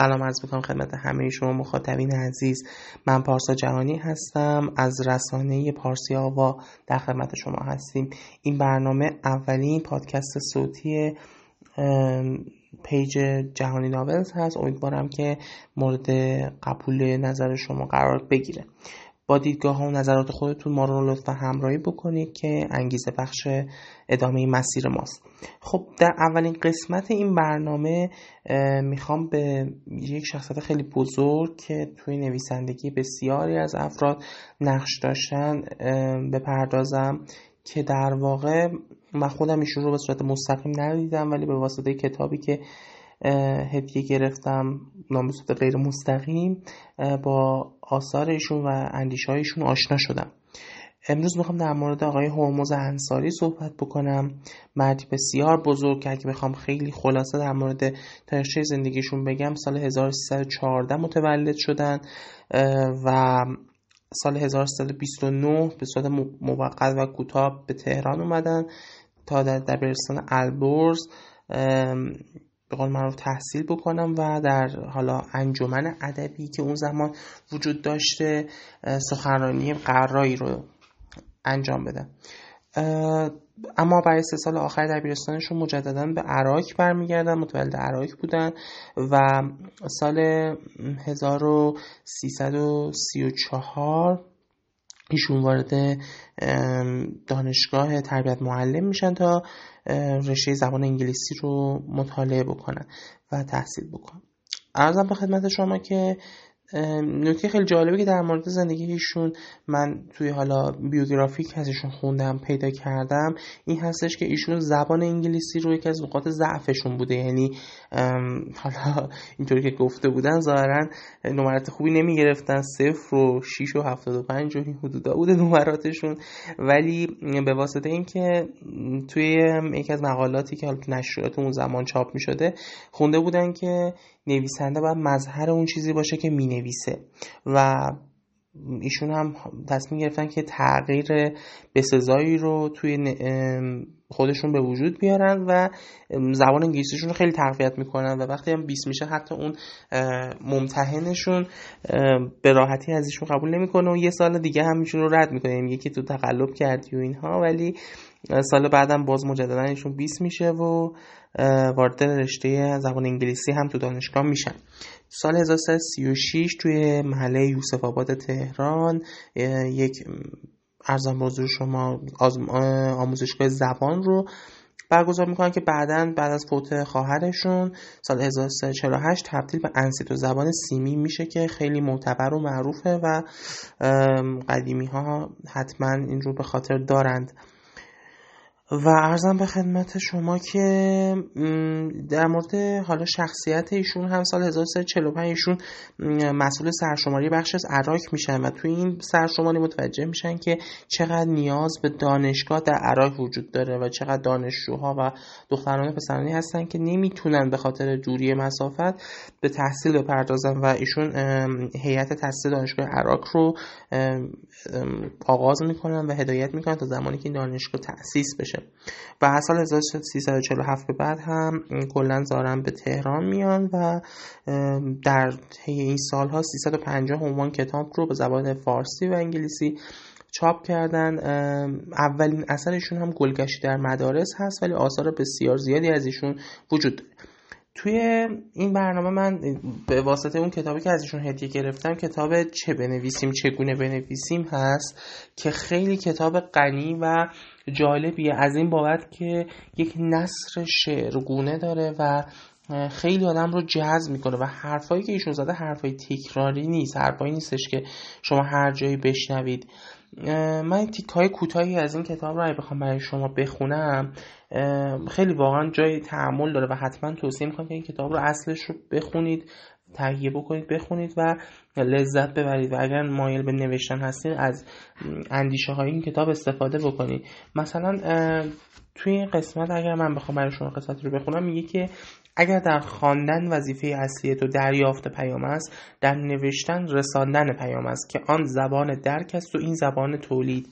سلام عرض می‌کنم خدمت همه شما مخاطبین عزیز. من پارسا جهانی هستم. از رسانه پارسی آوا در خدمت شما هستیم. این برنامه اولین پادکست صوتی پیج جهانی ناولز هست. امیدوارم که مورد قبول نظر شما قرار بگیره. با دیدگاه ها و نظرات خودتون ما رو لطفا همراهی بکنید که انگیزه بخش ادامه مسیر ماست. خب در اولین قسمت این برنامه می‌خوام به یک شخصیت خیلی بزرگ که توی نویسندگی بسیاری از افراد نقش داشتن بپردازم که در واقع من خودم ایشون رو به صورت مستقیم ندیدم ولی به واسطه کتابی که هدیه گرفتم نام غیر مستقیم با آثار ایشون و اندیشه ایشون آشنا شدم. امروز می‌خوام در مورد آقای هرمز انصاری صحبت بکنم. مردی بسیار بزرگ که اگه بخوام خیلی خلاصه در مورد تاریخچه زندگیشون بگم سال 1314 متولد شدن و سال 1329 به صورت موقت و کوتاه به تهران اومدن تا در دبیرستان البرز. به قول معروف تحصیل بکنم و در حالا انجمن ادبی که اون زمان وجود داشته سخنرانی قرایی رو انجام بدم. اما برای سه سال آخر دبیرستانشون مجددا به عراق برمیگردن متولد عراق بودن و سال 1334 ایشون وارد دانشگاه تربیت معلم میشن تا رشته زبان انگلیسی رو مطالعه بکنن و تحصیل بکنن. ارزم به خدمت شما که نکته خیلی جالبی که در مورد زندگی ایشون من توی حالا بیوگرافیک ازشون خوندم پیدا کردم این هستش که ایشون زبان انگلیسی رو یکی از نقاط ضعفشون بوده. یعنی حالا اینطوری که گفته بودن ظاهرا نمرات خوبی نمی گرفتن صفر و 6 و 75 و این حدودا بوده نمراتشون. ولی به واسطه اینکه توی یکی از مقالاتی که حالا نشریات اون زمان چاپ می شده خونده بودن که نویسنده باید مظهر اون چیزی باشه که می نویسه و ایشون هم تصمیم گرفتن که تغییر بسزایی رو توی خودشون به وجود بیارن و زبان انگلیسیشون رو خیلی تقویت می‌کنن و وقتی هم 20 میشه حتی اون ممتحنشون به راحتی ازشون قبول نمی‌کنه و یه سال دیگه هم ایشون رو رد می‌کنه. میگه که تو تقلب کردی و اینها. ولی سال بعدم باز مجددا ایشون 20 میشه و وارد رشته زبان انگلیسی هم تو دانشگاه میشن. سال 1336 توی محله یوسف آباد تهران یک ارزم بازور شما آموزشگاه زبان رو برگزار می‌کنن که بعدا بعد از فوت خواهرشون سال 1348 تبدیل به انسیتو زبان سیمی میشه که خیلی معتبر و معروفه و قدیمی ها حتما این رو به خاطر دارند. و ارزم به خدمت شما که در مورد حالا شخصیت ایشون هم سال 1345 ایشون مسئول سرشماری بخش از عراق میشن و توی این سرشماری متوجه میشن که چقدر نیاز به دانشگاه در عراق وجود داره و چقدر دانشجوها و دختران پسرانی هستن که نمی‌تونن به خاطر دوری مسافت به تحصیل بپردازن و ایشون هیئت تحصیل دانشگاه عراق رو آغاز می‌کنن و هدایت می‌کنن تا زمانی که این دانشگاه تأسیس بشه. و از سال 1347 به بعد هم کلا زارن به تهران میان و در طی این سالها 350 عنوان کتاب رو به زبان فارسی و انگلیسی چاپ کردن. اولین اثرشون هم گلگشی در مدارس هست ولی آثار بسیار زیادی از ایشون وجود داره. توی این برنامه من به واسطه اون کتابی که ازشون هدیه گرفتم کتاب چه بنویسیم چگونه بنویسیم هست که خیلی کتاب غنی و جالبیه. از این بابت که یک نصر شعرگونه داره و خیلی آدم رو جذب می‌کنه و حرفایی که ایشون زده حرفای تکراری نیست حرفایی نیستش که شما هر جایی بشنوید. من تیک های کوتاهی از این کتاب رو بخوام برای شما بخونم خیلی واقعا جای تعمل داره و حتما توصیه می‌کنم که این کتاب رو اصلش رو بخونید تهیه بکنید بخونید و لذت ببرید و اگر مایل به نوشتن هستین از اندیشه های این کتاب استفاده بکنید. مثلا توی این قسمت اگر من بخوام برای شما قسمت رو بخونم میگه که اگر در خواندن وظیفه اصلی تو دریافت پیام است در نوشتن رساندن پیام است که آن زبان درک است و این زبان تولید.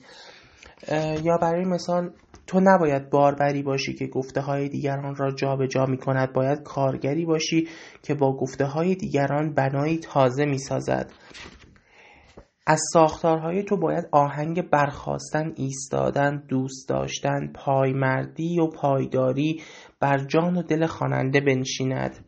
یا برای مثال تو نباید باربری باشی که گفته های دیگران را جابجا جا می کند باید کارگری باشی که با گفته های دیگران بنایی تازه می سازد از ساختارهای تو باید آهنگ برخواستن ایستادن دوست داشتن پایمردی و پایداری بر جان و دل خواننده بنشیند.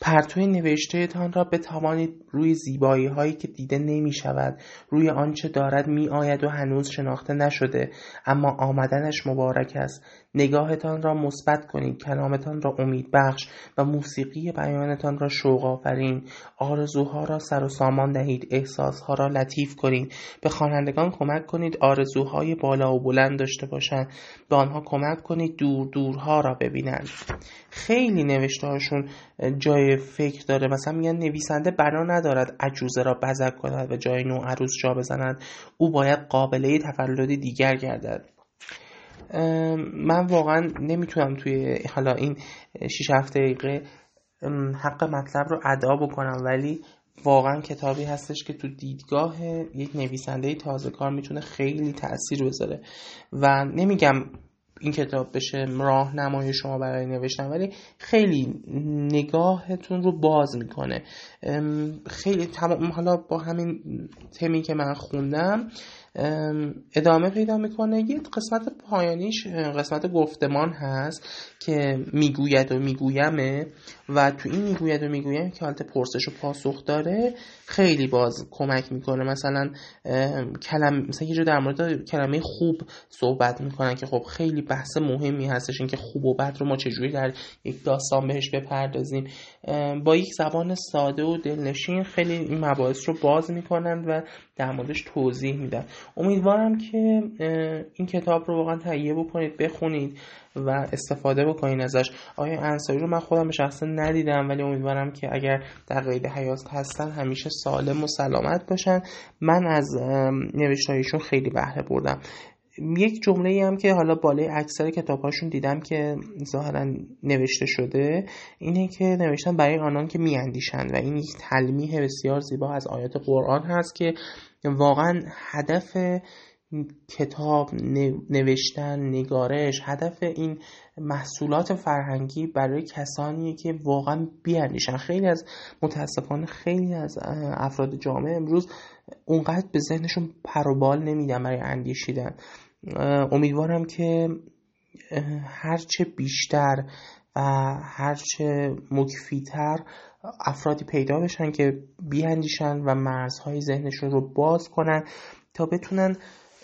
پرتوی نوشتهتان را بتوانید روی زیبایی هایی که دیده نمی شود روی آنچه دارد می آید و هنوز شناخته نشده اما آمدنش مبارک است. نگاهتان را مثبت کنید کلامتان را امید بخش و موسیقی بیانتان را شوق آفرین آرزوها را سر و سامان دهید احساسها را لطیف کنید. به خوانندگان کمک کنید آرزوهای بالا و بلند داشته باشند. به آنها کمک کنید دور دورها را ببینند. خیلی نوشته هاشون جای فکر داره. مثلا میگن نویسنده بنا ندارد عجوزه را بزک کند و جای نو عروس جا بزند. او باید قابله تفلد دیگر گردد. من واقعا نمی‌تونم توی حالا این 6 هفته دقیقه حق مطلب رو ادا بکنم ولی واقعا کتابی هستش که تو دیدگاه یک نویسنده تازه کار می‌تونه خیلی تاثیر بذاره. و نمیگم این کتاب بشه راهنمای شما برای نوشتن ولی خیلی نگاهتون رو باز می‌کنه. خیلی تمام حالا با همین تمی که من خوندم ادامه پیدا می‌کنه. یه قسمت پایانیش قسمت گفتمان هست که می‌گوید و میگویمه و تو این می‌گوید و می‌گویم که حالت پرسش و پاسخ داره خیلی باز کمک می‌کنه. مثلا کلم مثلا یه جو در مورد کلمه خوب صحبت می‌کنن که خب خیلی بحث مهمی هستش اینکه خوب و بد رو ما چجوری در یک داستان بهش بپردازیم. با یک زبان ساده و دلنشین خیلی این مباحث رو باز می‌کنن و در موردش توضیح میدن. امیدوارم که این کتاب رو واقعا تهیه بکنید بخونید و استفاده بکنید ازش. آیا انصاری رو من خودم به شخص ندیدم ولی امیدوارم که اگر در قید حیات هستن همیشه سالم و سلامت باشن. من از نوشتهایشون خیلی بهره بردم. یک جمله هم که حالا بالای اکثر کتابهاشون دیدم که ظاهرا نوشته شده اینه که نوشتن برای آنان که میاندیشند و این یک تلمیح بسیار زیبا از آیات قرآن هست که واقعا هدف کتاب نوشتن نگارش هدف این محصولات فرهنگی برای کسانی که واقعا بیاندیشن. خیلی از متاسفانه خیلی از افراد جامعه امروز اونقدر به ذهنشون پروبال نمیدن برای اندیشیدن. امیدوارم که هرچه بیشتر و هرچه مکفیتر افرادی پیدا بشن که بیاندیشن و مرزهای ذهنشون رو باز کنن تا بتونن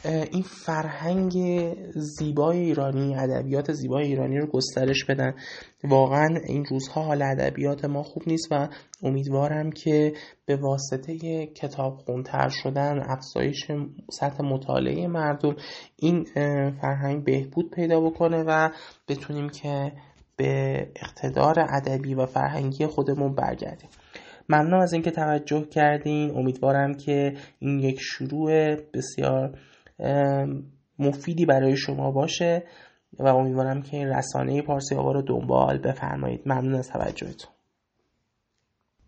این فرهنگ زیبای ایرانی ادبیات زیبای ایرانی رو گسترش بدن. واقعا این روزها حال ادبیات ما خوب نیست و امیدوارم که به واسطه کتاب خونتر شدن افزایش سطح مطالعه مردم این فرهنگ بهبود پیدا بکنه و بتونیم که به اقتدار ادبی و فرهنگی خودمون برگردیم. ممنون از اینکه توجه کردین. امیدوارم که این یک شروع بسیار مفیدی برای شما باشه و امیدوارم که این رسانه پارسی آوا رو دنبال بفرمایید. ممنون از توجهتون.